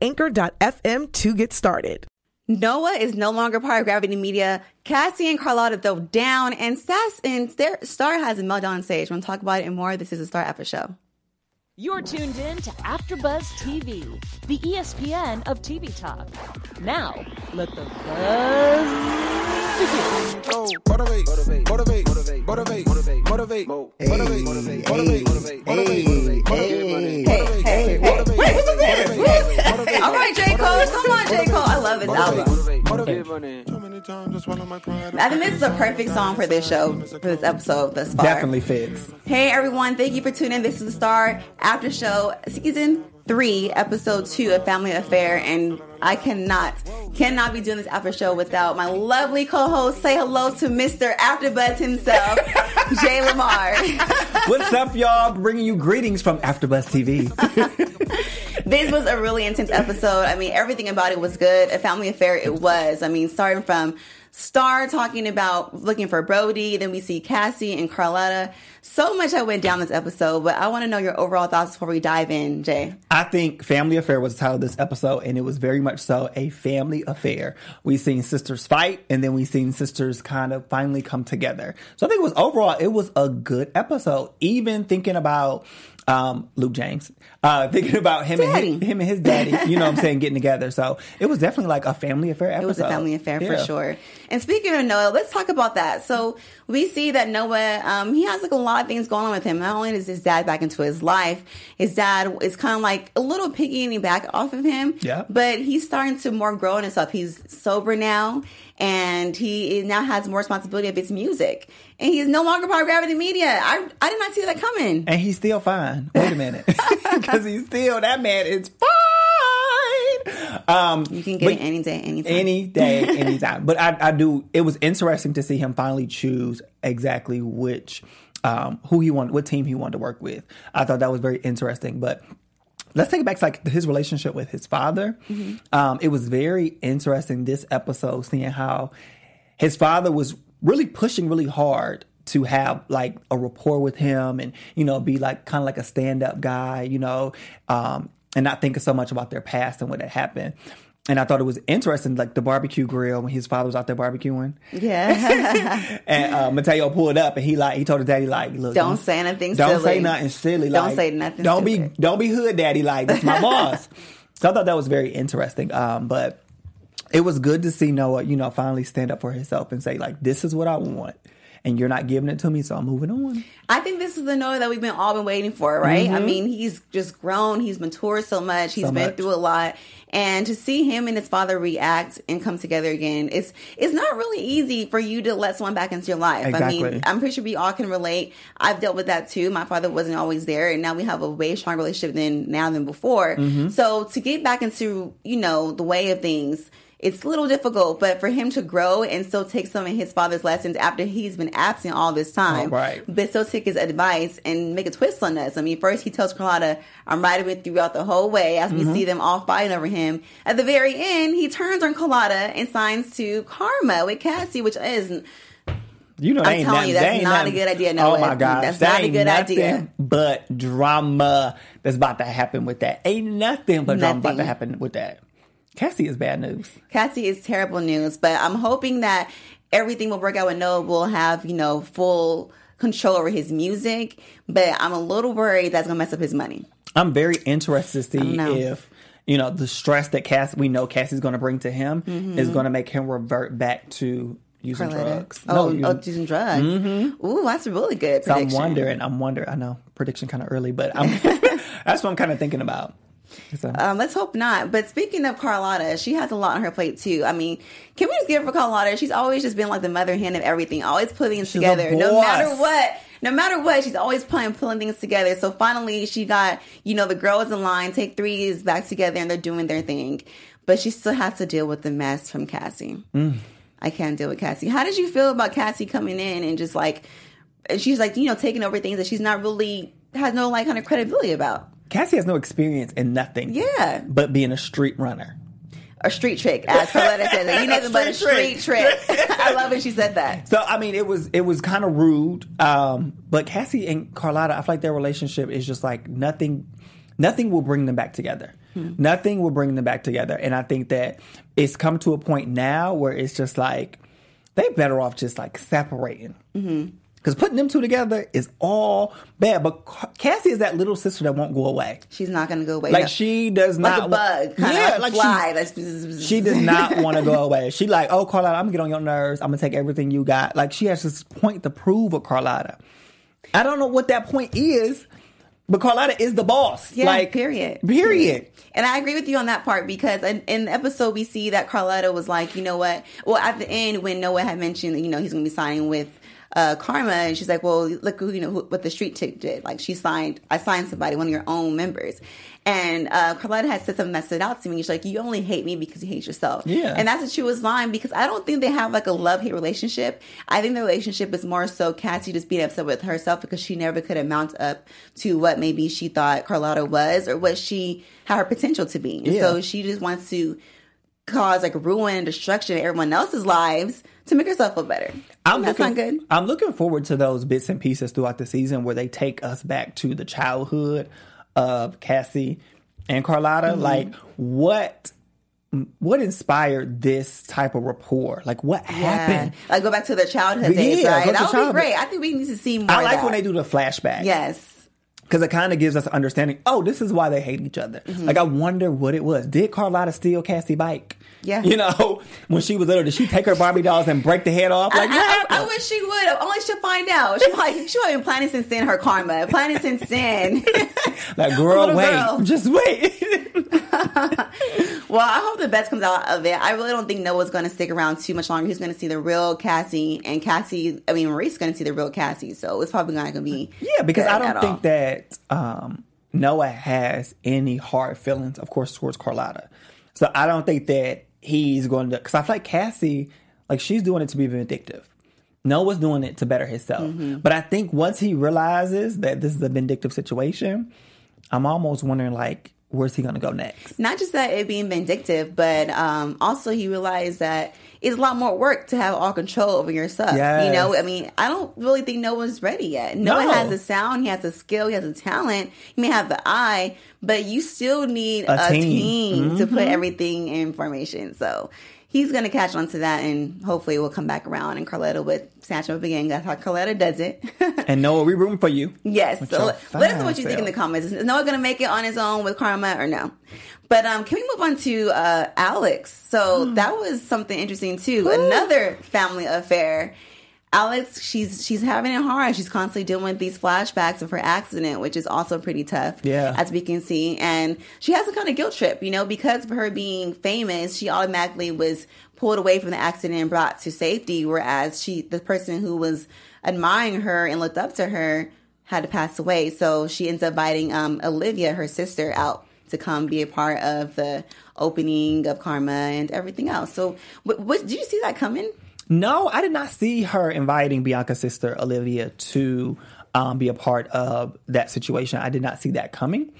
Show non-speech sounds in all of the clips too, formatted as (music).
anchor.fm to get started. Noah is no longer part of Gravity Media. Cassie and Carlotta though down, and Sass and Star has a meltdown stage. We'll talk about it more. This is a Star After Show. You're tuned in to AfterBuzz TV, the ESPN of TV talk. Now, let the buzz begin. Motivate, motivate, motivate, motivate, motivate, motivate, motivate, motivate, motivate, motivate, motivate, motivate, motivate. Wait, what's this? All right, J. Cole. Come on, J. Cole. I love this album. motivate, motivate. Too many times I swallow my pride. I think this is a perfect song for this show, for this episode thus far. Definitely fits. Hey everyone, thank you for tuning in. This is the Star After Show, season three, episode two of Family Affair, and I cannot, cannot be doing this after show without my lovely co-host. Say hello to Mr. AfterBuzz himself, (laughs) Jay Lamar. What's up, y'all? Bringing you greetings from AfterBuzz TV. (laughs) this was a really intense episode. I mean, everything about it was good. A family affair, it was. I mean, starting from Star talking about looking for Brody, then we see Cassie and Carlotta. So much I went down this episode, but I want to know your overall thoughts before we dive in, Jay. I think Family Affair was the title of this episode, and it was very much so a family affair. We seen sisters fight, and then we seen sisters kind of finally come together. So I think it was overall, it was a good episode. Even thinking about um, Luke James, uh, thinking about him and his, him and his daddy, you know what I'm saying, getting together. So it was definitely like a family affair episode. It was a family affair for sure. And speaking of Noah, let's talk about that. So we see that Noah, um, he has like a lot of things going on with him. Not only is his dad back into his life, his dad is kind of like a little piggying back off of him. Yeah. But he's starting to more grow in himself. He's sober now, and he now has more responsibility of his music. And he's no longer part of Gravity Media. I I did not see that coming. And he's still fine. Wait a minute. (laughs) Because he's still, that man is fine. Um, You can get it any day, anytime. Any day, (laughs) anytime. But I, I do, it was interesting to see him finally choose exactly which, um, who he wanted, what team he wanted to work with. I thought that was very interesting. But let's take it back to like his relationship with his father. Mm-hmm. Um, it was very interesting this episode, seeing how his father was really pushing really hard to have like a rapport with him and you know be like kind of like a stand-up guy you know um and not thinking so much about their past and what had happened and I thought it was interesting, like the barbecue grill when his father was out there barbecuing, yeah. (laughs) and uh, Mateo pulled up, and he like he told his daddy like, "Look, Don't say anything silly. don't silly. say nothing silly, Don't like, say nothing Don't be don't be hood daddy like that's my (laughs) boss." So I thought that was very interesting. Um, but it was good to see Noah, you know, finally stand up for himself and say like, "This is what I want." And you're not giving it to me, so I'm moving on. I think this is the Noah that we've been all been waiting for, right? I mean, he's just grown, he's matured so much, He's Mm-hmm. So been much. through a lot, and to see him and his father react and come together again, it's it's not really easy for you to let someone back into your life. I mean, I'm pretty sure we all can relate. I've dealt with that too. My father wasn't always there, and now we have a way stronger relationship than now than before. Mm-hmm. So to get back into you know the way of things. It's a little difficult, but for him to grow and still take some of his father's lessons after he's been absent all this time, Oh, right. but still take his advice and make a twist on us. I mean, first he tells Carlotta, I'm riding with you throughout the whole way as Mm-hmm. we see them all fighting over him. At the very end, he turns on Carlotta and signs to Karma with Cassie, which is You know, I'm telling nothing, you, that's not a good idea, Oh my gosh, That's that not a good idea. But drama that's about to happen with that. Ain't nothing but drama about to happen with that. Cassie is bad news. Cassie is terrible news, but I'm hoping that everything will work out with Noah We'll have, you know, full control over his music, but I'm a little worried that's gonna mess up his money. I'm very interested to see if you know the stress that Cass we know Cassie's going to bring to him Mm-hmm. is going to make him revert back to using drugs. Oh, using- oh, using drugs. Ooh, that's a really good so I'm wondering. I'm wondering. I know prediction kind of early, but I'm, (laughs) (laughs) that's what I'm kind of thinking about. So, Um, let's hope not. But speaking of Carlotta, she has a lot on her plate too. I mean, can we just give her for Carlotta? She's always just been like the mother hen of everything, always putting it a together, no matter what. no matter what, she's always pulling pulling things together. So finally, she got you know the girls in line, take threes back together, and they're doing their thing. But she still has to deal with the mess from Cassie. I can't deal with Cassie. How did you feel about Cassie coming in and just like, and she's like, you know, taking over things that she's not really has no like kind of credibility about. Cassie has no experience in nothing. Yeah. But being a street runner. A street trick, as Carlotta said. You (laughs) nothing but a Street trick. I love it. She said that. So I mean, it was it was kind of rude. Um, but Cassie and Carlotta, I feel like their relationship is just like nothing. Nothing will bring them back together. Nothing will bring them back together. And I think that it's come to a point now where it's just like they better off just like separating. Because putting them two together is all bad. But Cassie is that little sister that won't go away. She's not going to go away. Like No. she does like not a wa- bug, kind yeah, of like, like she, she does not (laughs) want to go away. She like, oh Carlotta, I'm gonna get on your nerves. I'm gonna take everything you got. Like she has this point to prove with Carlotta. I don't know what that point is, but Carlotta is the boss. Yeah, like period. Period. And I agree with you on that part because in, in the episode we see that Carlotta was like, you know what? Well, at the end when Noah had mentioned, you know, he's going to be signing with uh, Karma, and she's like, well, look, who, you know, who, what the street chick did. Like she signed, I signed somebody, one of your own members. And uh, Carlotta had said something that stood out to me. She's like, you only hate me because you hate yourself. Yeah. And that's the truest line because I don't think they have like a love hate relationship. I think the relationship is more so Cassie just being upset with herself because she never could amount up to what maybe she thought Carlotta was or what she had her potential to be. Yeah. so she just wants to cause like ruin and destruction in everyone else's lives to make herself feel better. I'm that's looking, not good. I'm looking forward to those bits and pieces throughout the season where they take us back to the childhood of Cassie and Carlotta. Mm-hmm. Like what what inspired this type of rapport? Like what happened? Like go back to the childhood days, Yeah, right? That would be great. I think we need to see more. I like when they do the flashback. Yes. Because it kind of gives us an understanding. Oh, this is why they hate each other. Mm-hmm. Like I wonder what it was. Did Carlotta steal Cassie bike? Yeah. You know, (laughs) when she was little, did she take her Barbie dolls and break the head off? Like I, I- I wish she would. Only she'll find out. She like she been planning since then. Her karma, planning since then. like girl, wait, girl. just wait. (laughs) well, I hope the best comes out of it. I really don't think Noah's going to stick around too much longer. He's going to see the real Cassie, and Cassie. I mean, Maurice going to see the real Cassie. So it's probably not going to be. Yeah, because I don't think all. that um, Noah has any hard feelings, of course, towards Carlotta. So I don't think that he's going to. Because I feel like Cassie, like she's doing it to be vindictive. Noah's doing it to better himself. Mm-hmm. But I think once he realizes that this is a vindictive situation, I'm almost wondering like, where's he going to go next? not just that it being vindictive, but um, also he realized that it's a lot more work to have all control over yourself. Yes. You know, I mean, I don't really think no one's ready yet. No, No. has the sound, he has the skill, he has the talent, he may have the eye, but you still need A a, team. team, to put everything in formation. So he's going to catch on to that, and hopefully we'll come back around, and Carlotta would snatch him up again. That's how Carlotta does it. (laughs) And Noah, we rooting for you. Yes. With So let, us know what you think in the comments. Is Noah going to make it on his own with Karma or no? But um, can we move on to uh, Alex? So Hmm. that was something interesting too. Another family affair. Alex, she's she's having it hard. She's constantly dealing with these flashbacks of her accident, which is also pretty tough. Yeah. as we can see, and she has a kind of guilt trip, you know, because of her being famous. She automatically was pulled away from the accident and brought to safety, whereas she, the person who was admiring her and looked up to her, had to pass away. So she ends up inviting um, Olivia, her sister, out to come be a part of the opening of Karma and everything else. So, what, what did you see that coming? No, I did not see her inviting Bianca's sister Olivia to um, be a part of that situation. I did not see that coming,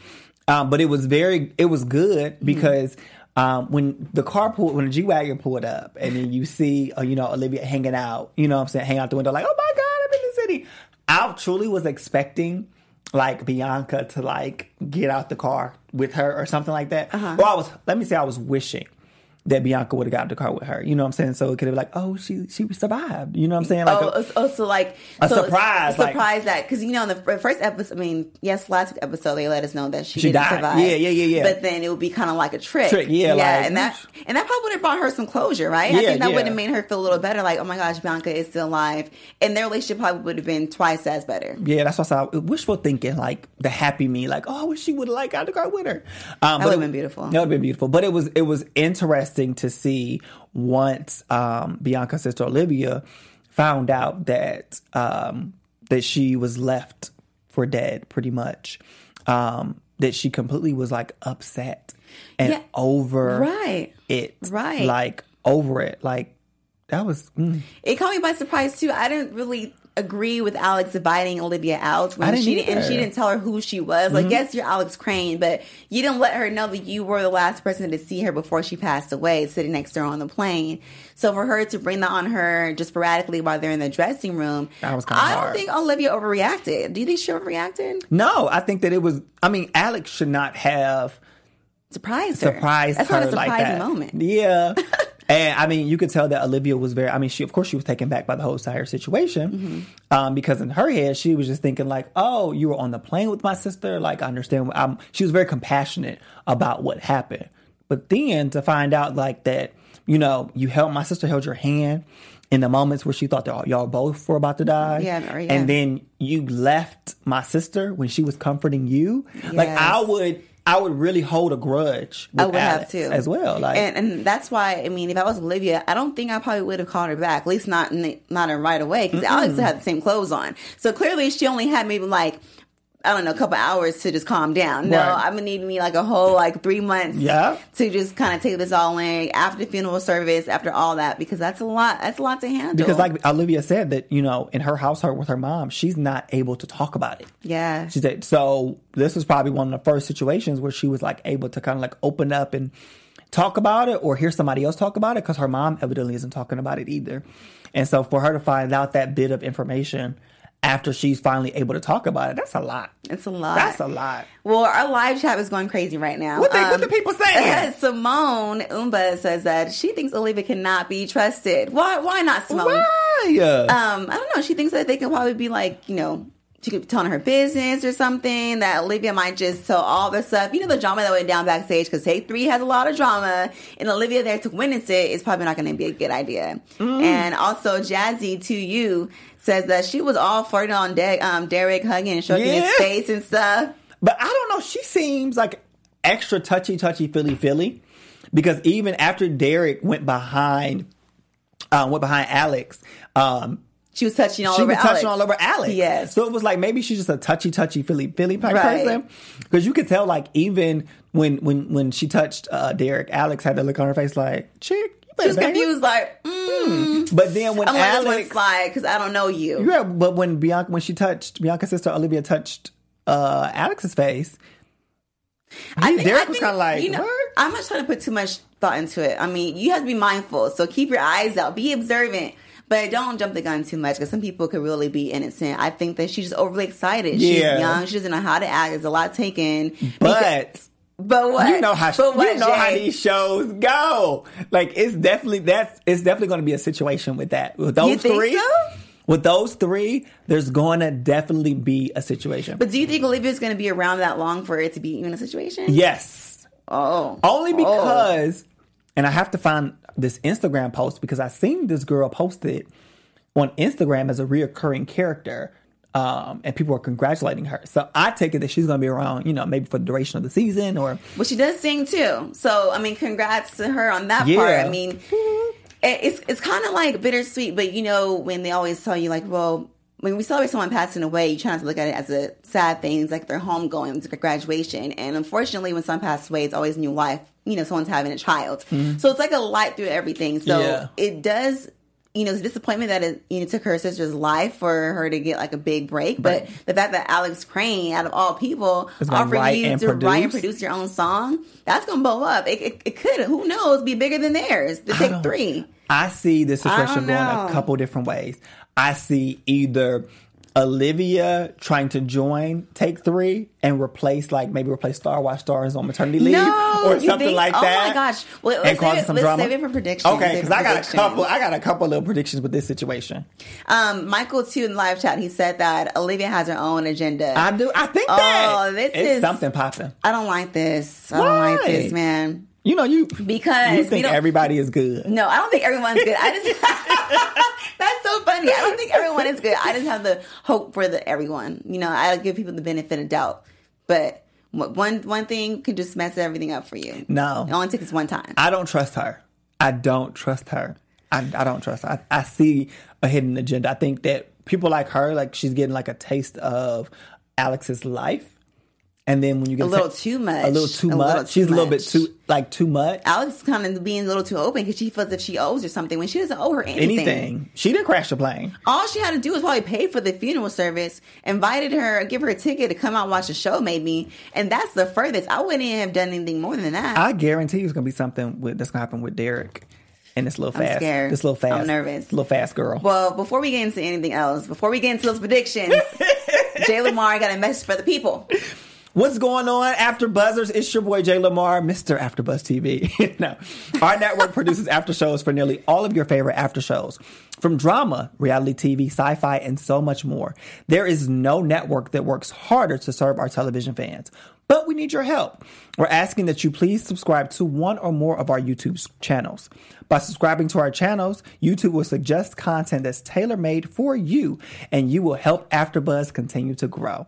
um, but it was very, it was good because um, when the car pulled, when the G wagon pulled up, and then you see, uh, you know, Olivia hanging out, you know, what I'm saying, hang out the window, like, oh my god, I'm in the city. I truly was expecting like Bianca to like get out the car with her or something like that. Uh-huh. Well, I was, let me say, I was wishing that Bianca would have got the car with her. You know what I'm saying? So it could have been like, oh, she she survived. You know what I'm saying? Like, oh, a- oh, so like a so surprise, like- surprise that because you know in the first episode, I mean, yes, last episode they let us know that she, She didn't died. survive. Yeah, yeah, yeah, yeah. But then it would be kind of like a trick. Trick, yeah, like, and that and that probably would have brought her some closure, right? I Yeah, think that would have made her feel a little better. Like, oh my gosh, Bianca is still alive, and their relationship probably would have been twice as better. yeah, that's what I saw. Wishful thinking, like the happy me, like, oh, I wish she would have like got the car with her. Um, but would've it- been beautiful. That would have been beautiful. But it was it was interesting to see once um, Bianca's sister Olivia found out that um, that she was left for dead, pretty much. Um, that she completely was like upset and Yeah. over Right. it, Right. Like over it, like that was. mm. It caught me by surprise too. I didn't really agree with Alex inviting Olivia out when she and either. Mm-hmm. she didn't tell her who she was. Like, yes, you're Alex Crane, but you didn't let her know that you were the last person to see her before she passed away, sitting next to her on the plane. So for her to bring that on her just sporadically while they're in the dressing room, That was kinda I don't hard. think Olivia overreacted. Do you think she overreacted? No, I think that it was. I mean, Alex should not have Surprised her. surprised That's her not a like surprising that. moment. Yeah. (laughs) and I mean, you could tell that Olivia was very. I mean, she of course she was taken back by the whole entire situation, Mm-hmm. um, because in her head she was just thinking like, "Oh, you were on the plane with my sister." Like, I understand. Um, she was very compassionate about what happened, but then to find out like that, you know, you held my sister held your hand. In the moments where she thought that y'all both were about to die, Yeah, yeah. and then you left my sister when she was comforting you. Like I would, I would really hold a grudge. With I would have to as well. Like, and, and that's why I mean, if I was Olivia, I don't think I probably would have called her back. At least not in the, not in right away because Alex had the same clothes on. So clearly, she only had maybe like. I don't know, a couple hours to just calm down. No, Right. I'm gonna need me like a whole like three months Yeah. to just kind of take this all in after the funeral service, after all that, because that's a lot. That's a lot to handle. because like Olivia said that you know in her household with her mom, she's not able to talk about it. yeah, She said so. This was probably one of the first situations where she was like able to kind of like open up and talk about it, or hear somebody else talk about it, because her mom evidently isn't talking about it either. And so for her to find out that bit of information after she's finally able to talk about it, that's a lot. it's a lot. That's a lot. Well, our live chat is going crazy right now. What they- what the people saying? (laughs) Simone Umba says that she thinks Olivia cannot be trusted. Why? Why not, Simone? Why? Um, I don't know. She thinks that they can probably be like, you know, she could be telling her business or something. That Olivia might just tell all the stuff. You know, the drama that went down backstage because Take Three has a lot of drama, and Olivia there to witness it is probably not going to be a good idea. Mm. And also, Jazzy to you says that she was all flirting on De- um, Derek, hugging and stroking his Yeah. face and stuff. But I don't know. She seems like extra touchy, touchy, feely, feely. Because even after Derek went behind, um, went behind Alex, um, She was touching all she over She was touching Alex. all over Alex. Yes. So it was like maybe she's just a touchy, touchy, feely, feely type Right. person. Because you could tell, like even when when when she touched uh, Derek, Alex had that look on her face, like chick. She was confused, like, mm. But then when I'm like, Alex, slide because I don't know you. yeah, but when Bianca when she touched Bianca's sister Olivia touched uh, Alex's face, I he- Derek was kind of like, you know, what? I'm not trying to put too much thought into it. I mean, you have to be mindful. So keep your eyes out, be observant, but don't jump the gun too much because some people could really be innocent. I think that she's just overly excited. She's Yeah. young. She doesn't know how to act. There's a lot taken. But but what? you know how But what, you know how these shows go. Like it's definitely that's it's definitely going to be a situation with that with those three. so? With those three, there's going to definitely be a situation. But do you think Olivia's going to be around that long for it to be even a situation? yes, Oh, only Oh. because, and I have to find this Instagram post because I seen this girl posted on Instagram as a reoccurring character. Um, and people are congratulating her. So I take it that she's going to be around, you know, maybe for the duration of the season or Well, she does sing too. So, I mean, congrats to her on that Yeah. part. I mean, it's it's kind of like bittersweet, but you know, when they always tell you, like, well, when we celebrate someone passing away, you try not to look at it as a sad thing. It's like their homegoing, it's like a graduation. And unfortunately, when someone passes away, it's always new life. You know, someone's having a child. Mm-hmm. So it's like a light through everything. So Yeah. it does. You know, it's a disappointment that it you know took her sister's life for her to get like a big break, but the fact that Alex Crane, out of all people, Is gonna offered write you to write and produce? produce your own song, that's gonna blow up. It, it, it could, who knows, be bigger than theirs. To take three. I see this situation going a couple different ways. I see either Olivia trying to join Take Three and replace, like maybe replace Star Watch Stars on maternity leave No, or something think- like that. oh my gosh. Well, and cause it- some let's drama. save it for predictions. Okay, because I got a couple. I got a couple little predictions with this situation. Um, Michael too in the live chat, he said that Olivia has her own agenda. I do. I think Oh, that this it's is- something popping. I don't like this. I don't like Why? this, man. You know, you Because you think everybody is good. No, I don't think everyone's good. I just (laughs) that's so funny. I don't think everyone is good. I just have the hope for the everyone. You know, I give people the benefit of doubt, but one one thing can just mess everything up for you. No. it only takes one time. I don't trust her. I don't trust her. I, I don't trust her. I, I see a hidden agenda. I think that people like her, like she's getting like a taste of Alex's life. And then when you get A little too much. a little too A much. little she's too a little bit too like too much. Alex is kind of being a little too open because she feels that she owes her something when she doesn't owe her anything. Anything. She didn't crash the plane. All she had to do was probably pay for the funeral service, invited her, give her a ticket to come out and watch the show, maybe, and that's the furthest. I wouldn't even have done anything more than that. I guarantee you it's gonna be something with, that's gonna happen with Derek and this little I'm fast, scared. this little fast, I'm nervous. little fast girl. well, before we get into anything else, before we get into those predictions, (laughs) Jay Lamar got a message for the people. What's going on after Buzzers? It's your boy Jay Lamar, Mr. AfterBuzz TV. (laughs) no, our network (laughs) produces after shows for nearly all of your favorite after shows, from drama, reality TV, sci-fi, and so much more. There is no network that works harder to serve our television fans. But we need your help. We're asking that you please subscribe to one or more of our YouTube channels. By subscribing to our channels, YouTube will suggest content that's tailor-made for you, and you will help AfterBuzz continue to grow.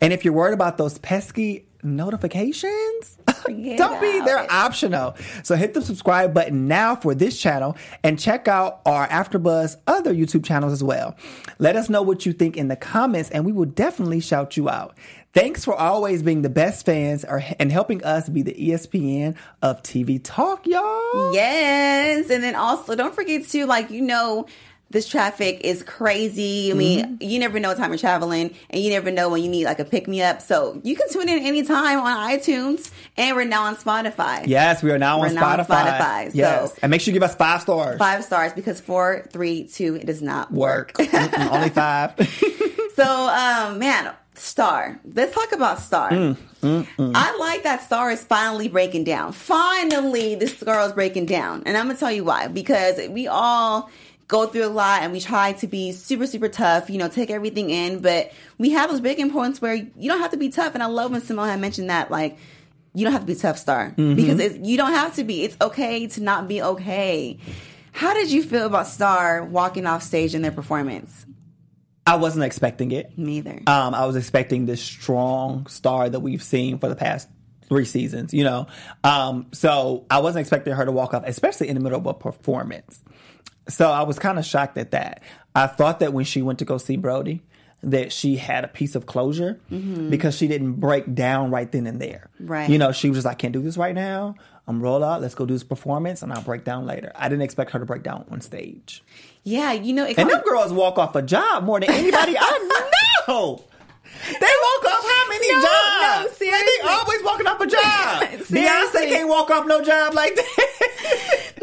And if you're worried about those pesky notifications, (laughs) don't be they're it. optional. So hit the subscribe button now for this channel and check out our AfterBuzz other YouTube channels as well. Let us know what you think in the comments, and we will definitely shout you out. Thanks for always being the best fans or- and helping us be the ESPN of TV talk, y'all. Yes, and then also don't forget to like you know. This traffic is crazy. I mean, Mm-hmm. you never know what time you're traveling, and you never know when you need like a pick me up. So you can tune in anytime on iTunes, and we're now on Spotify. Yes, we are now on now on Spotify. Spotify, so- yes, and make sure you give us five stars. Five stars because four, three, two, it does not work. work. Only five. (laughs) (laughs) So, um, man, Star. Let's talk about Star. I like that Star is finally breaking down. Finally, this girl is breaking down, and I'm gonna tell you why. Because we all go through a lot, and we try to be super, super tough. You know, take everything in, but we have those breaking points where you don't have to be tough. And I love when Simone had mentioned that, like. You don't have to be tough, Star, because it's, you don't have to be. It's okay to not be okay. How did you feel about Star walking off stage in their performance? I wasn't expecting it. Neither. Um, I was expecting this strong star that we've seen for the past three seasons, you know. Um, so I wasn't expecting her to walk off, especially in the middle of a performance. So I was kind of shocked at that. I thought that when she went to go see Brody, that she had a piece of closure mm-hmm. because she didn't break down right then and there. Right. You know, she was just like, I can't do this right now. I'm roll out. Let's go do this performance and I'll break down later. I didn't expect her to break down on stage. yeah, you know, it And them girls walk off a job more than anybody I (laughs) know. They walk off how many No, jobs? no, seriously. They always walking off a job. (laughs) Beyonce can't walk off no job like that.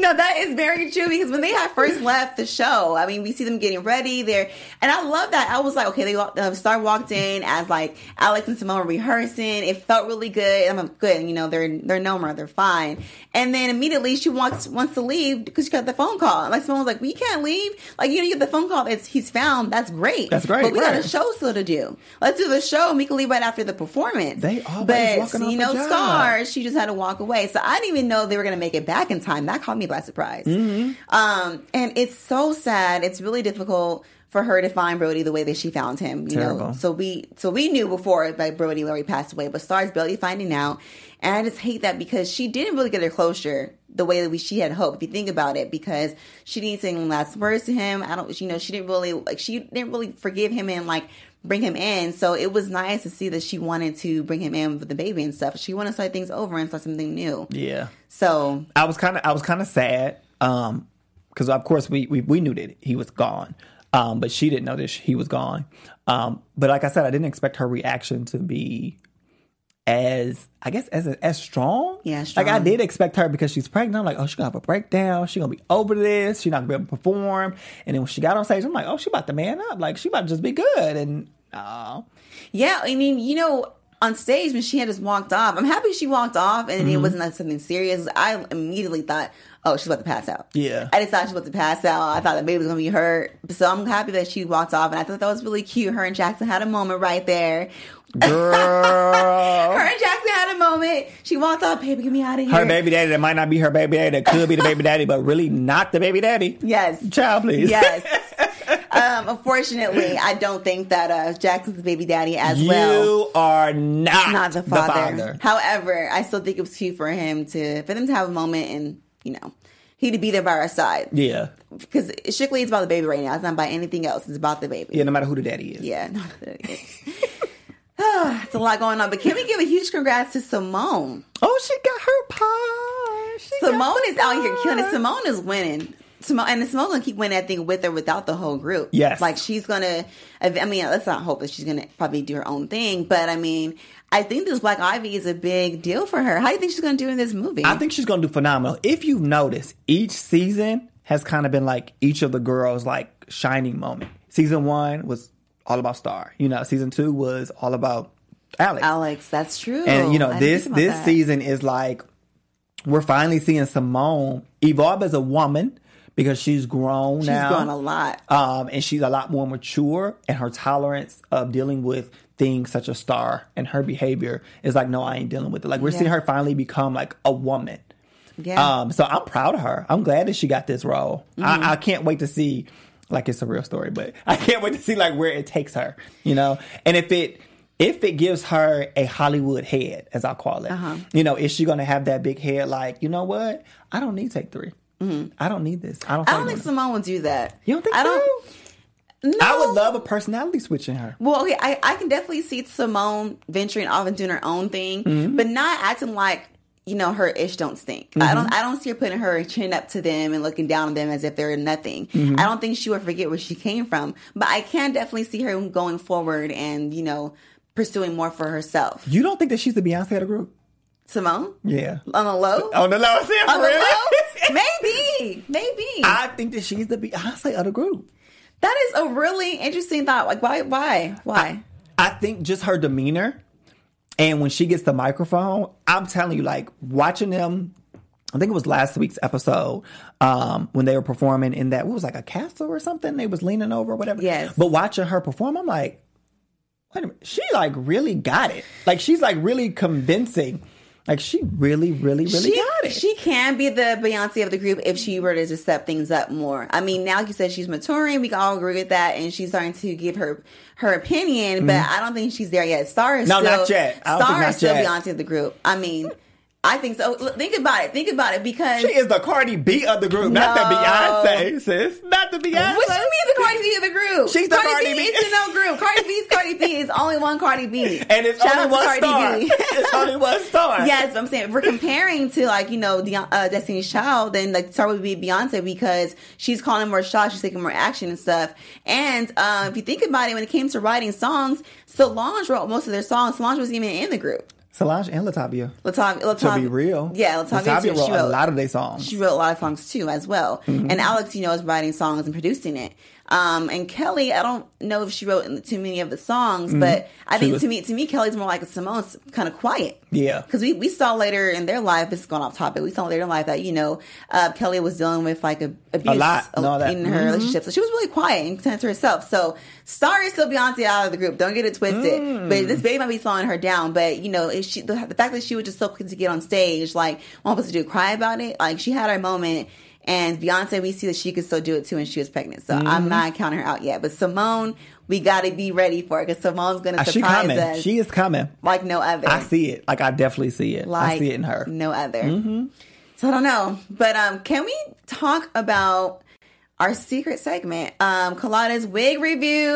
No, that is very true because when they had first left the show, I mean, we see them getting ready there, and I love that. I was like, okay, they uh, Star walked in as like Alex and Simone were rehearsing. It felt really good. I'm like, good, you know, they're they're no more, they're fine. And then immediately she wants wants to leave because she got the phone call. Like Simone was like, we can't leave. Like you know, you get the phone call. It's he's found. That's great. That's great, But we got a show still to do. Let's do the show. We can leave right after the performance. They always but walking you know. Star she just had to walk away. So I didn't even know they were to make it back in time. That caught me by surprise. Mm-hmm. Um, and it's so sad. It's really difficult for her to find Brody the way that she found him. You know, so we so we knew before that Brody already passed away, but Star's barely finding out. And I just hate that because she didn't really get her closure the way that we she had hoped. If you think about it, because she didn't say any last words to him. I don't, you know, she didn't really like she didn't really forgive him and like bring him in. So it was nice to see that she wanted to bring him in with the baby and stuff. She wanted to start things over and start something new. yeah. So I was kind of I was kind of sad um because of course we, we we knew that he was gone um but she didn't know that he was gone um but like I said I didn't expect her reaction to be as I guess as as strong Yeah, like I did expect her because she's pregnant I'm like oh she's gonna have a breakdown she's gonna be over this she's not gonna be able to perform and then when she got on stage I'm like oh she about to man up like she about to just be good and oh Yeah, I mean, you know, on stage when she had just walked off, I'm happy she walked off and Mm-hmm. it wasn't like something serious. I immediately thought, oh, she's about to pass out. Yeah. I just thought she was about to pass out. I thought the baby was gonna be hurt. So I'm happy that she walked off, and I thought that was really cute. Her and Jackson had a moment right there. Girl (laughs) Her and Jackson had a moment. She walked off, baby, get me out of here. her baby daddy that might not be her baby daddy that could be the baby daddy but really not the baby daddy Yes. child please Yes. (laughs) um, unfortunately, I don't think that uh, Jackson's the baby daddy as well. You are not, not the father. However, I still think it was cute for him to for them to have a moment and you know he to be there by her side. Yeah. Because strictly it's about the baby right now. It's not about anything else. It's about the baby. Yeah, no matter who the daddy is. Yeah, no, it is. (laughs) (sighs) It's a lot going on. But can we give a huge congrats to Simone? Oh, she got her pie. She Simone is out here killing it. Simone is winning. Simone and Simone's gonna keep winning that thing with or without the whole group. Yes. like she's gonna. I mean, let's not hope that she's gonna probably do her own thing, but I mean, I think this Black Ivy is a big deal for her. How do you think she's gonna do in this movie? I think she's gonna do phenomenal. If you've noticed, each season has kind of been like each of the girls' like shining moment. Season one was all about Star. You know, season two was all about Alex. Alex, that's true. And you know, I this this that. season is like we're finally seeing Simone evolve as a woman because she's grown she's now. She's grown a lot. Um, and she's a lot more mature, and her tolerance of dealing with things such as Star and her behavior is like, no, I ain't dealing with it. Like we're seeing her finally become like a woman. Yeah. Um, so I'm proud of her. I'm glad that she got this role. Mm-hmm. I, I can't wait to see, like it's a real story, but I can't wait to see like where it takes her. You know, and if it if it gives her a Hollywood head, as I call it, Uh-huh. you know, is she going to have that big head? Like, you know what? I don't need take 3 I don't need this. I don't. Mm-hmm. I don't think. Simone would do that. You don't think I so? don't. No. I would love a personality switch in her. Well, okay, I, I can definitely see Simone venturing off and doing her own thing, Mm-hmm. but not acting like you know her ish don't stink. Mm-hmm. I don't I don't see her putting her chin up to them and looking down on them as if they're nothing. Mm-hmm. I don't think she would forget where she came from, but I can definitely see her going forward and you know pursuing more for herself. You don't think that she's the Beyonce of the group? Simone Yeah. on the low, On the low, I on for the real? low, (laughs) maybe, maybe. I think that she's the Beyonce of the group. that is a really interesting thought. Like why, why, why? I think just her demeanor and when she gets the microphone, I'm telling you, like watching them. I think it was last week's episode um, when they were performing in that what was like a castle or something. They was leaning over or whatever. Yes. But watching her perform, I'm like, wait a minute, she like really got it. Like she's like really convincing. Like she really, really, really she, got it. She can be the Beyonce of the group if she were to just step things up more. I mean, now you said she's maturing. We can all agree with that, and she's starting to give her her opinion. But I don't think she's there yet. Star is Mm-hmm. No, still, not yet. Star is still yet. Beyonce of the group. I mean, I think so. Look, Think about it. Think about it because. she is the Cardi B of the group, not the Beyonce, sis. Not the Beyonce. what you mean the Cardi B of the group? She's the Cardi B. is in no group. Cardi B's Cardi B is only one Cardi B, And it's Shout only one star. B. (laughs) it's only one star. Yes, but I'm saying if we're comparing to like you know the uh, Destiny's Child, then like Star would be Beyonce because she's calling more shots, she's taking more action and stuff. And um, if you think about it, when it came to writing songs, Solange wrote most of their songs. Solange was even in the group. Solange and Latavia. Latavia, To be real. yeah, Latavia, Latavia too, wrote, she a lot of their songs. she wrote a lot of songs too as well. Mm-hmm. And Alex, you know, is writing songs and producing it. Um, and Kelly, I don't know if she wrote in too many of the songs, but I She think was- to me, to me, Kelly's more like a Simone, kind of quiet. Yeah. Because we, we saw later in their life, this is going off topic, we saw later in life that, you know, uh, Kelly was dealing with like a, abuse lot and that. in her Mhm. relationship. So she was really quiet and content to herself. So is still Beyonce out of the group. Don't get it twisted. Mm. But this baby might be slowing her down. But, you know, she, the, the fact that she was just so quick to get on stage, like, want us to do cry about it, like, she had her moment. And Beyonce, we see that she could still do it too, and she was pregnant. So Mm-hmm. I'm not counting her out yet. But Simone, we got to be ready for it because Simone's going to she surprise coming. us She is coming. like no other. I see it. Like I definitely see it. like I see it in her. Mm-hmm. no other. So I don't know, but um, can we talk about our secret segment, um, Carlotta's wig review?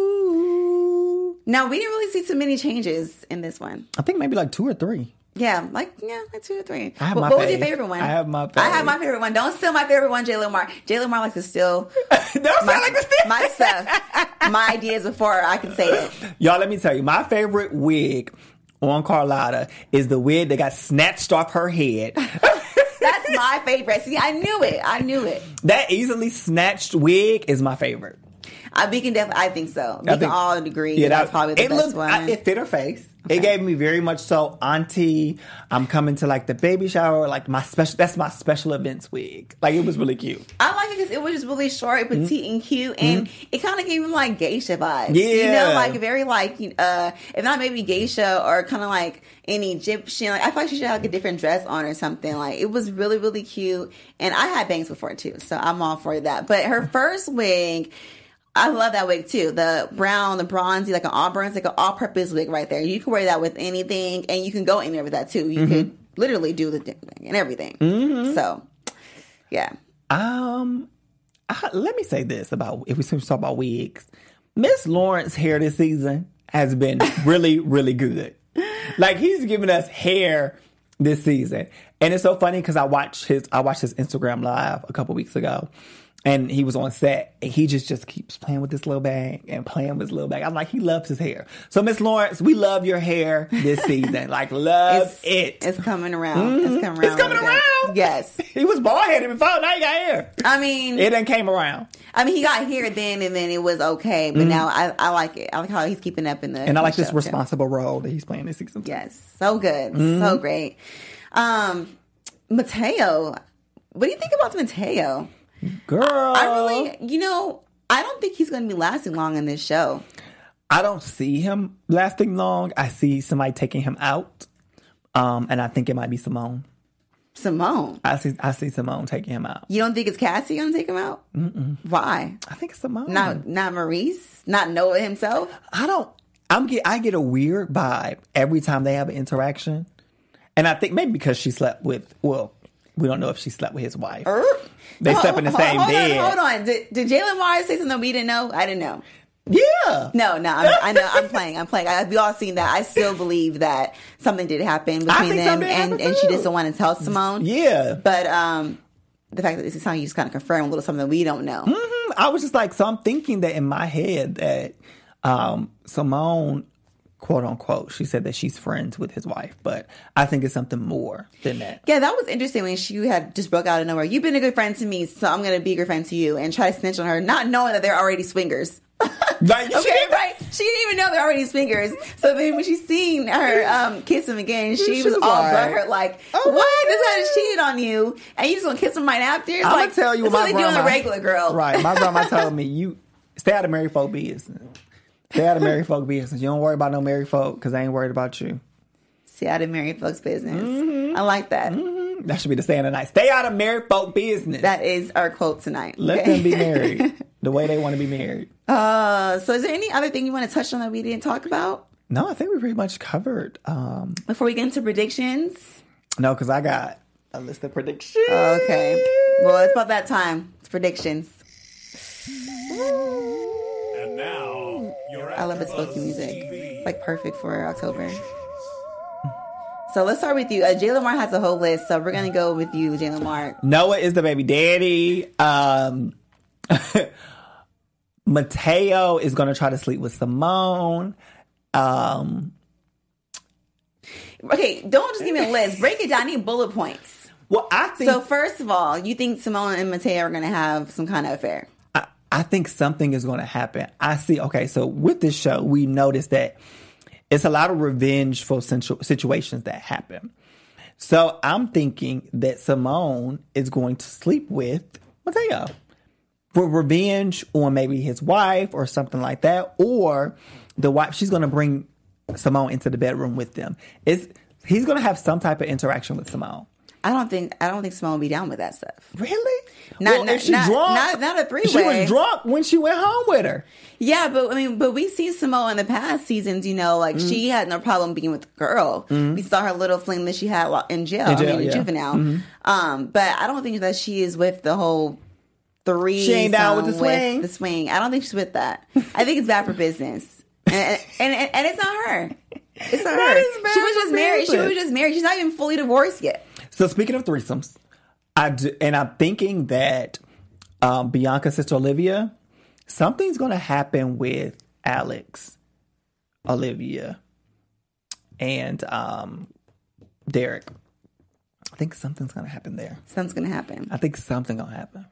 Ooh. Now we didn't really see too many changes in this one. I think maybe like two or three. Yeah, like yeah, like two or three. I have what my what was your favorite one? I have my I have my favorite one. Don't steal my favorite one, Jay Lamar. Jay Lamar likes to steal (laughs) Don't my, like the stick. my stuff, my ideas before I can say it. Y'all, let me tell you, my favorite wig on Carlotta is the wig that got snatched off her head. (laughs) That's my favorite. See, I knew it. I knew it. that easily snatched wig is my favorite. I, we can definitely. I think so. We I can think- all agree. that that's probably the it best looked- one. I- it fit her face. It gave me very much so auntie. I'm coming to like the baby shower, like my special. That's my special events wig. Like it was really cute. I like it because it was just really short, Mm-hmm. petite, and cute, and it kind of gave me like geisha vibes. Yeah, you know, like very like uh, if not maybe geisha or kind of like an Egyptian. Like I feel like she should have like a different dress on or something. Like it was really really cute, and I had bangs before too, so I'm all for that. But her first wig. I love that wig too. The brown, the bronzy, like an auburn. It's like an all-purpose wig right there. You can wear that with anything, and you can go anywhere with that too. You could literally do the thing and everything. So Yeah. Um, I, let me say this about if we talk about wigs, Miss Lawrence hair this season has been (laughs) really, really good. Like he's giving us hair this season, and it's so funny because I watched his I watched his Instagram live a couple weeks ago. And he was on set, and he just just keeps playing with this little bag and playing with his little bag. I'm like, he loves his hair. So, Miss Lawrence, we love your hair this (laughs) season. Like, love It's, it. it's coming around. It's coming around. It's coming a little bit. around. Yes. he was bald headed before. Now he got hair. I mean, It done came around. I mean, he got hair then, and then it was okay. But now I, I like it. I like how he's keeping up in the. Mm-hmm. And I like this show, too. responsible role that he's playing this season. Yes, so good, Mm-hmm. so great. Um, Mateo, what do you think about Mateo? Girl. I really, you know, I don't think he's going to be lasting long in this show. I don't see him lasting long. I see somebody taking him out. Um, and I think it might be Simone. Simone, I see I see Simone taking him out. you don't think it's Cassie going to take him out? Mm-mm. Why? I think it's Simone. Not not Maurice, not Noah himself. I don't I'm get I get a weird vibe every time they have an interaction. And I think maybe because she slept with well, we don't know if she slept with his wife. They slept in the same hold bed. On, hold on. Did, did Jalen Myers say something we didn't know? I didn't know. Yeah. No, no, I'm, I know. I'm playing. I'm playing. I, we all seen that. I still believe that something did happen between them, and and she doesn't want to tell Simone. Yeah. But um, the fact that this is something you just kind of confirm a little something we don't know. Mm-hmm. I was just like, so I'm thinking that in my head that um, Simone, quote unquote, she said that she's friends with his wife, but I think it's something more than that. Yeah, that was interesting when she had just broke out of nowhere. You've been a good friend to me, so I'm gonna be a good friend to you, and try to snitch on her, not knowing that they're already swingers. (laughs) Like, (laughs) okay, didn't- right? She didn't even know they're already swingers. So then when she seen her um, kiss him again, she, She was, was all like, butthurt, like, "Oh "What? This guy just cheated on you, and you just gonna kiss him right after?" It's I'm like, gonna tell you what what my they do on the regular girl, Right, my grandma (laughs) told me you stay out of married folk business. Stay out of married folk business. You don't worry about no married folk because they ain't worried about you. See out of married folks' business. Mm-hmm. I like that. That should be the saying tonight. Stay out of married folk business. That is our quote tonight. Let okay? them be married (laughs) the way they want to be married. Uh, so is there any other thing you want to touch on that we didn't talk about No, I think we pretty much covered. Um, before we get into predictions? no, because I got a list of predictions. Okay. Well, it's about that time. It's predictions. And now, your I love the spooky music. It's like perfect for October. So let's start with you. Uh, Jay Lamar has a whole list, so we're gonna go with you, Jay Lamar. Noah is the baby daddy. Um, (laughs) Mateo is going to try to sleep with Simone. Um, Okay, don't just give me a list. Break it down. I need bullet points. well, I think So first of all, you think Simone and Mateo are gonna have some kind of affair? I, think something is going to happen. I see. Okay, so with this show, we noticed that it's a lot of revengeful situ- situations that happen. So I'm thinking that Simone is going to sleep with Mateo for revenge on maybe his wife or something like that, or the wife. She's going to bring Simone into the bedroom with them. It's he's going to have some type of interaction with Simone. I don't think I don't think Simone will be down with that stuff. Really? Not- well, not- if she not- drunk, not- not a three-way. She was drunk when she went home with her. Yeah, but I mean, but we see Simone in the past seasons. You know, like she Mm-hmm. had no problem being with the girl. We saw her little fling that she had in jail. In jail, I mean, yeah. Mm-hmm. juvenile. Um, but I don't think that she is with the whole three. She ain't down with the swing? The swing. I don't think she's with that. I think it's bad for business, and and, and, and it's not her. It's not That her. She was just married. She was just married. She's not even fully divorced yet. So speaking of threesomes, I do, and I'm thinking that um, Bianca's sister Olivia, something's going to happen with Alex, Olivia, and um, Derek. I think something's going to happen there. Something's gonna happen. I think something going to happen.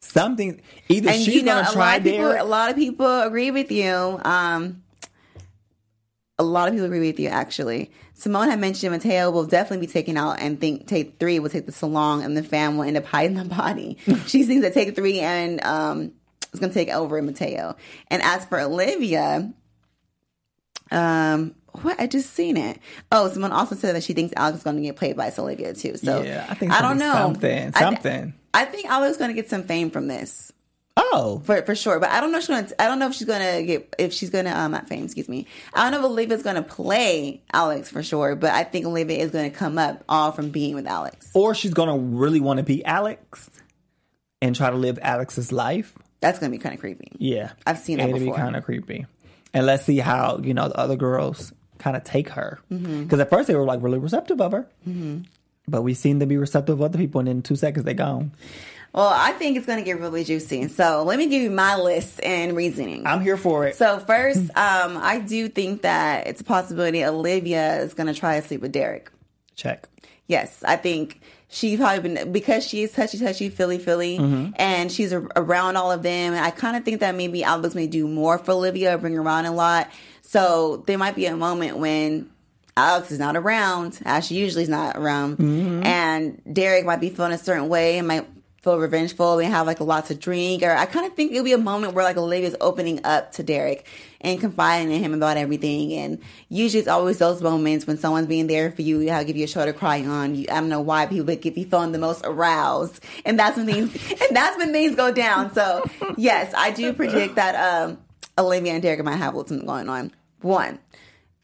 Something either and she's you know, going to try people, Derek. a lot of people agree with you. Um, a lot of people agree with you. Actually, Simone had mentioned Mateo will definitely be taken out, and think take three will take the salon, and the fam will end up hiding the body. (laughs) she thinks that take three and um, is going to take over Mateo. And as for Olivia, um. What I just seen it. Oh, someone also said that she thinks Alex is going to get played by Olivia too. So Yeah, I think I don't know something, I- something. I, think Alex is going to get some fame from this oh, for for sure. But I don't know. If she's gonna. I don't know if she's gonna get. If she's gonna. Um, not fame. Excuse me. I don't know if Olivia's gonna play Alex for sure. But I think Olivia is gonna come up all from being with Alex. or she's going to really want to be Alex. and try to live Alex's life, That's gonna be kind of creepy. yeah, I've seen that It'd before. be kind of creepy. And let's see how you know the other girls kind of take her because Mm-hmm. at first they were like really receptive of her, mm-hmm. but we've seen them be receptive of other people, and in two seconds they gone. Well, I think it's gonna get really juicy. So let me give you my list and reasoning. I'm here for it. So first, (laughs) um, I do think that it's a possibility Olivia is gonna try to sleep with Derek. Check. Yes, I think she's probably been because she is touchy, touchy, feely, feely, Mm-hmm. and she's a, around all of them. And I kind of think that maybe Alex may do more for Olivia, bring her around a lot. So there might be a moment when Alex is not around, as she usually is not around, Mm-hmm. and Derek might be feeling a certain way and might feel revengeful and have like a lot to drink. Or I kind of think it'll be a moment where like Olivia's opening up to Derek and confiding in him about everything. And usually it's always those moments when someone's being there for you, how give you a shoulder to cry on. You, I don't know why people get be feeling the most aroused, and that's when things (laughs) and that's when things go down. So yes, I do predict that um, Olivia and Derek might have something going on. One,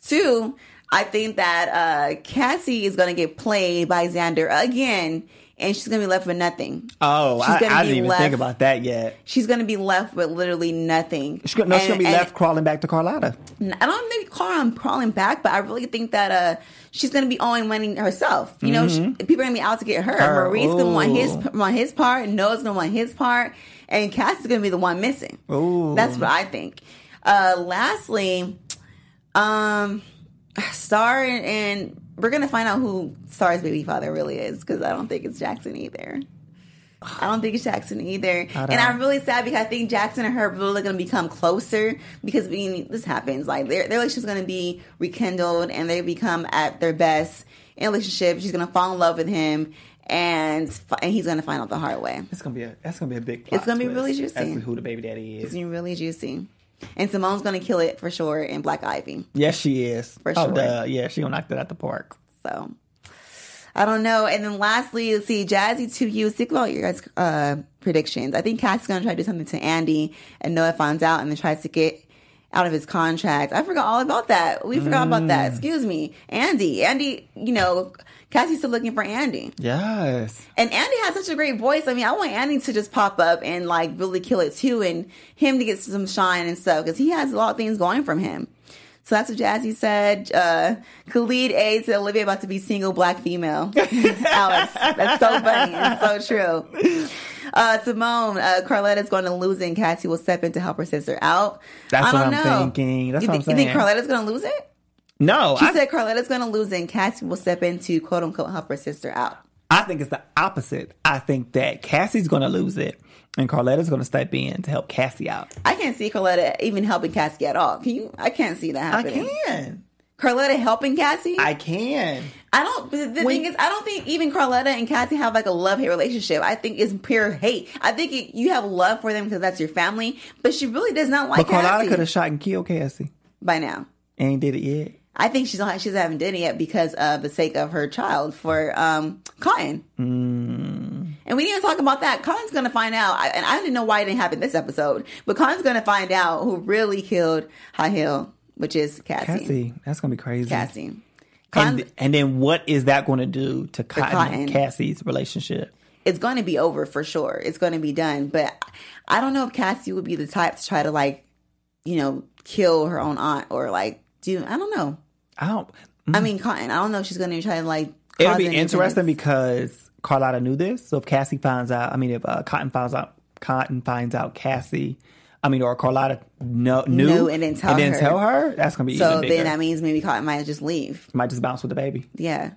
two. I think that uh, Cassie is going to get played by Xander again, and she's to be left with nothing. Oh, She's I, gonna I didn't even left- think about that yet. She's to be left with literally nothing. She's gonna, no, she's gonna be and- left crawling back to Carlotta. I don't think on crawling back, but I really think that uh she's gonna be owing money herself. You know, she, people are gonna be out to get her. Mm-hmm. Her, Marie's gonna want his ooh. want his part, Noah's gonna want his part, and Cassie's gonna be the one missing. Ooh. That's what I think. Uh lastly, um (sighs) Star and, and we're gonna find out who Star's baby father really is because I don't think it's Jackson either. I don't think it's Jackson either. I And I'm really sad because I think Jackson and her are really going to become closer because we, this happens. Like their, their relationship's going to be rekindled and they become at their best in relationship. She's going to fall in love with him and and he's going to find out the hard way. It's gonna be a that's gonna be a big. Plot It's gonna be really juicy. Who the baby daddy is? It's going to be really juicy. And Simone's to kill it for sure in Black Ivy. Yes, she is. For oh, sure. duh. Yeah, she gonna knock that out the park. So I don't know. And then lastly, let's see, Jazzy to you. Think about your guys' uh, predictions. I think Cassie's gonna try to do something to Andy, and Noah finds out and then tries to get out of his contract. I forgot all about that. We forgot about that. Excuse me, Andy. Andy, you know, Cassie's still looking for Andy, Yes. and Andy has such a great voice. I mean, I want Andy to just pop up and like really kill it too, and him to get some shine and stuff because he has a lot of things going from him. So that's what Jazzy said. Uh, Khalid A said Olivia about to be single black female. (laughs) Alex, that's so funny and so true. Uh, Simone, uh, Carlotta's going to lose it and Cassie will step in to help her sister out. That's I don't what I'm know. thinking. That's you, what I'm think, you think. Carlotta's going to lose it? No, She I, said Carlotta's going to lose it and Cassie will step in to quote unquote help her sister out. I think it's the opposite. I think that Cassie's gonna lose it, and Carlotta's gonna step in to help Cassie out. I can't see Carlotta even helping Cassie at all. Can you? I can't see that happening. I can. Carlotta helping Cassie? I can. I don't. The, When- thing is, I don't think even Carlotta and Cassie have like a love hate relationship. I think it's pure hate. I think it, you have love for them because that's your family, but she really does not like But Carlotta could have shot and killed Cassie. by now. Ain't did it yet. I think she's not. She haven't done it yet because of the sake of her child for um Cotton. Mm. And we didn't talk about that. Cotton's going to find out, I- and I didn't know why it didn't happen this episode. But Cotton's going to find out who really killed High Hill, which is Cassie. Cassie, that's gonna be crazy. Cassie. And, and then what is that going to do to Cotton, Cotton. and Cassie's relationship? it's going to be over for sure. It's going to be done. But I don't know if Cassie would be the type to try to like, you know, kill her own aunt or like do. I don't know. I don't. I mean, Cotton. I don't know if she's going to try to like. It'll be interesting because Carlotta knew this. So if Cassie finds out, I mean, if uh, Cotton finds out, Cotton finds out Cassie, I mean, or Carlotta no, knew, Knew and didn't tell her. tell her, that's gonna be So then that means maybe Cotton might just leave. Might just bounce with the baby. Yeah.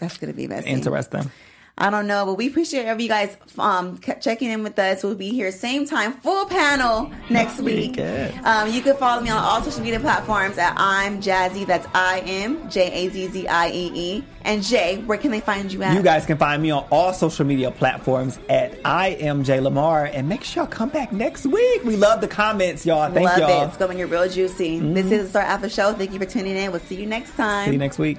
That's going to be messy. Interesting. I don't know, but we appreciate every you guys um checking in with us. We'll be here same time, full panel next week. Um, you can follow me on all social media platforms at I'm Jazzy. That's I M J A Z Z I E E. And Jay, where can they find you at? You guys can find me on all social media platforms at I am Jay Lamar, and make sure y'all come back next week. We love the comments, y'all. Thank Love y'all. Mm-hmm. it. It's going to real juicy. This is the Star After Show. Thank you for tuning in. We'll see you next time. See you next week.